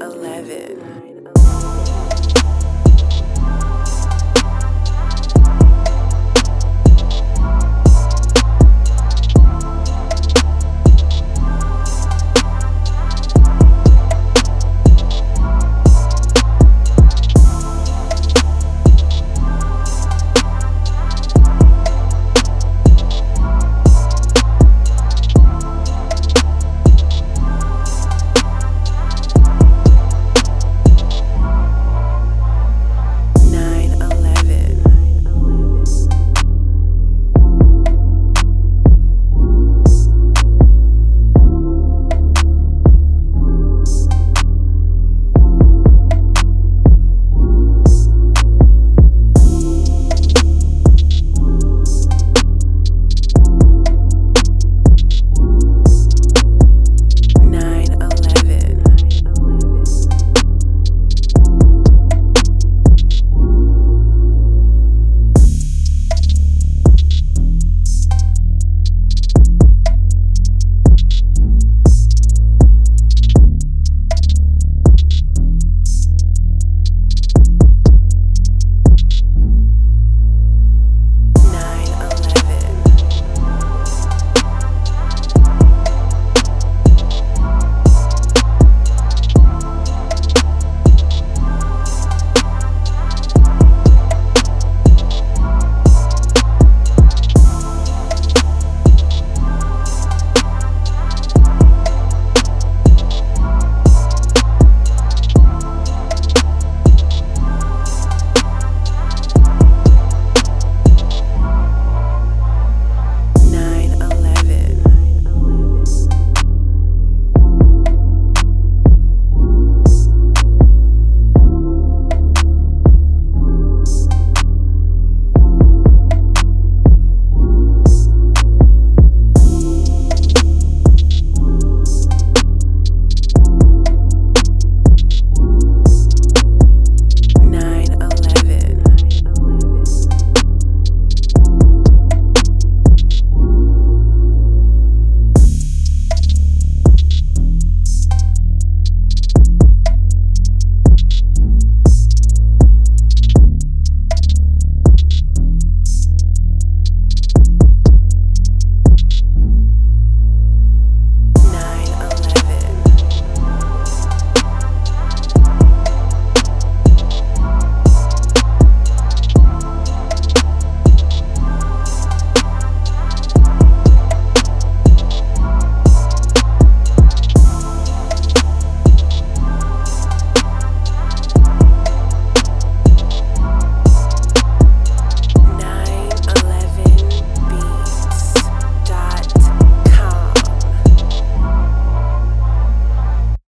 11.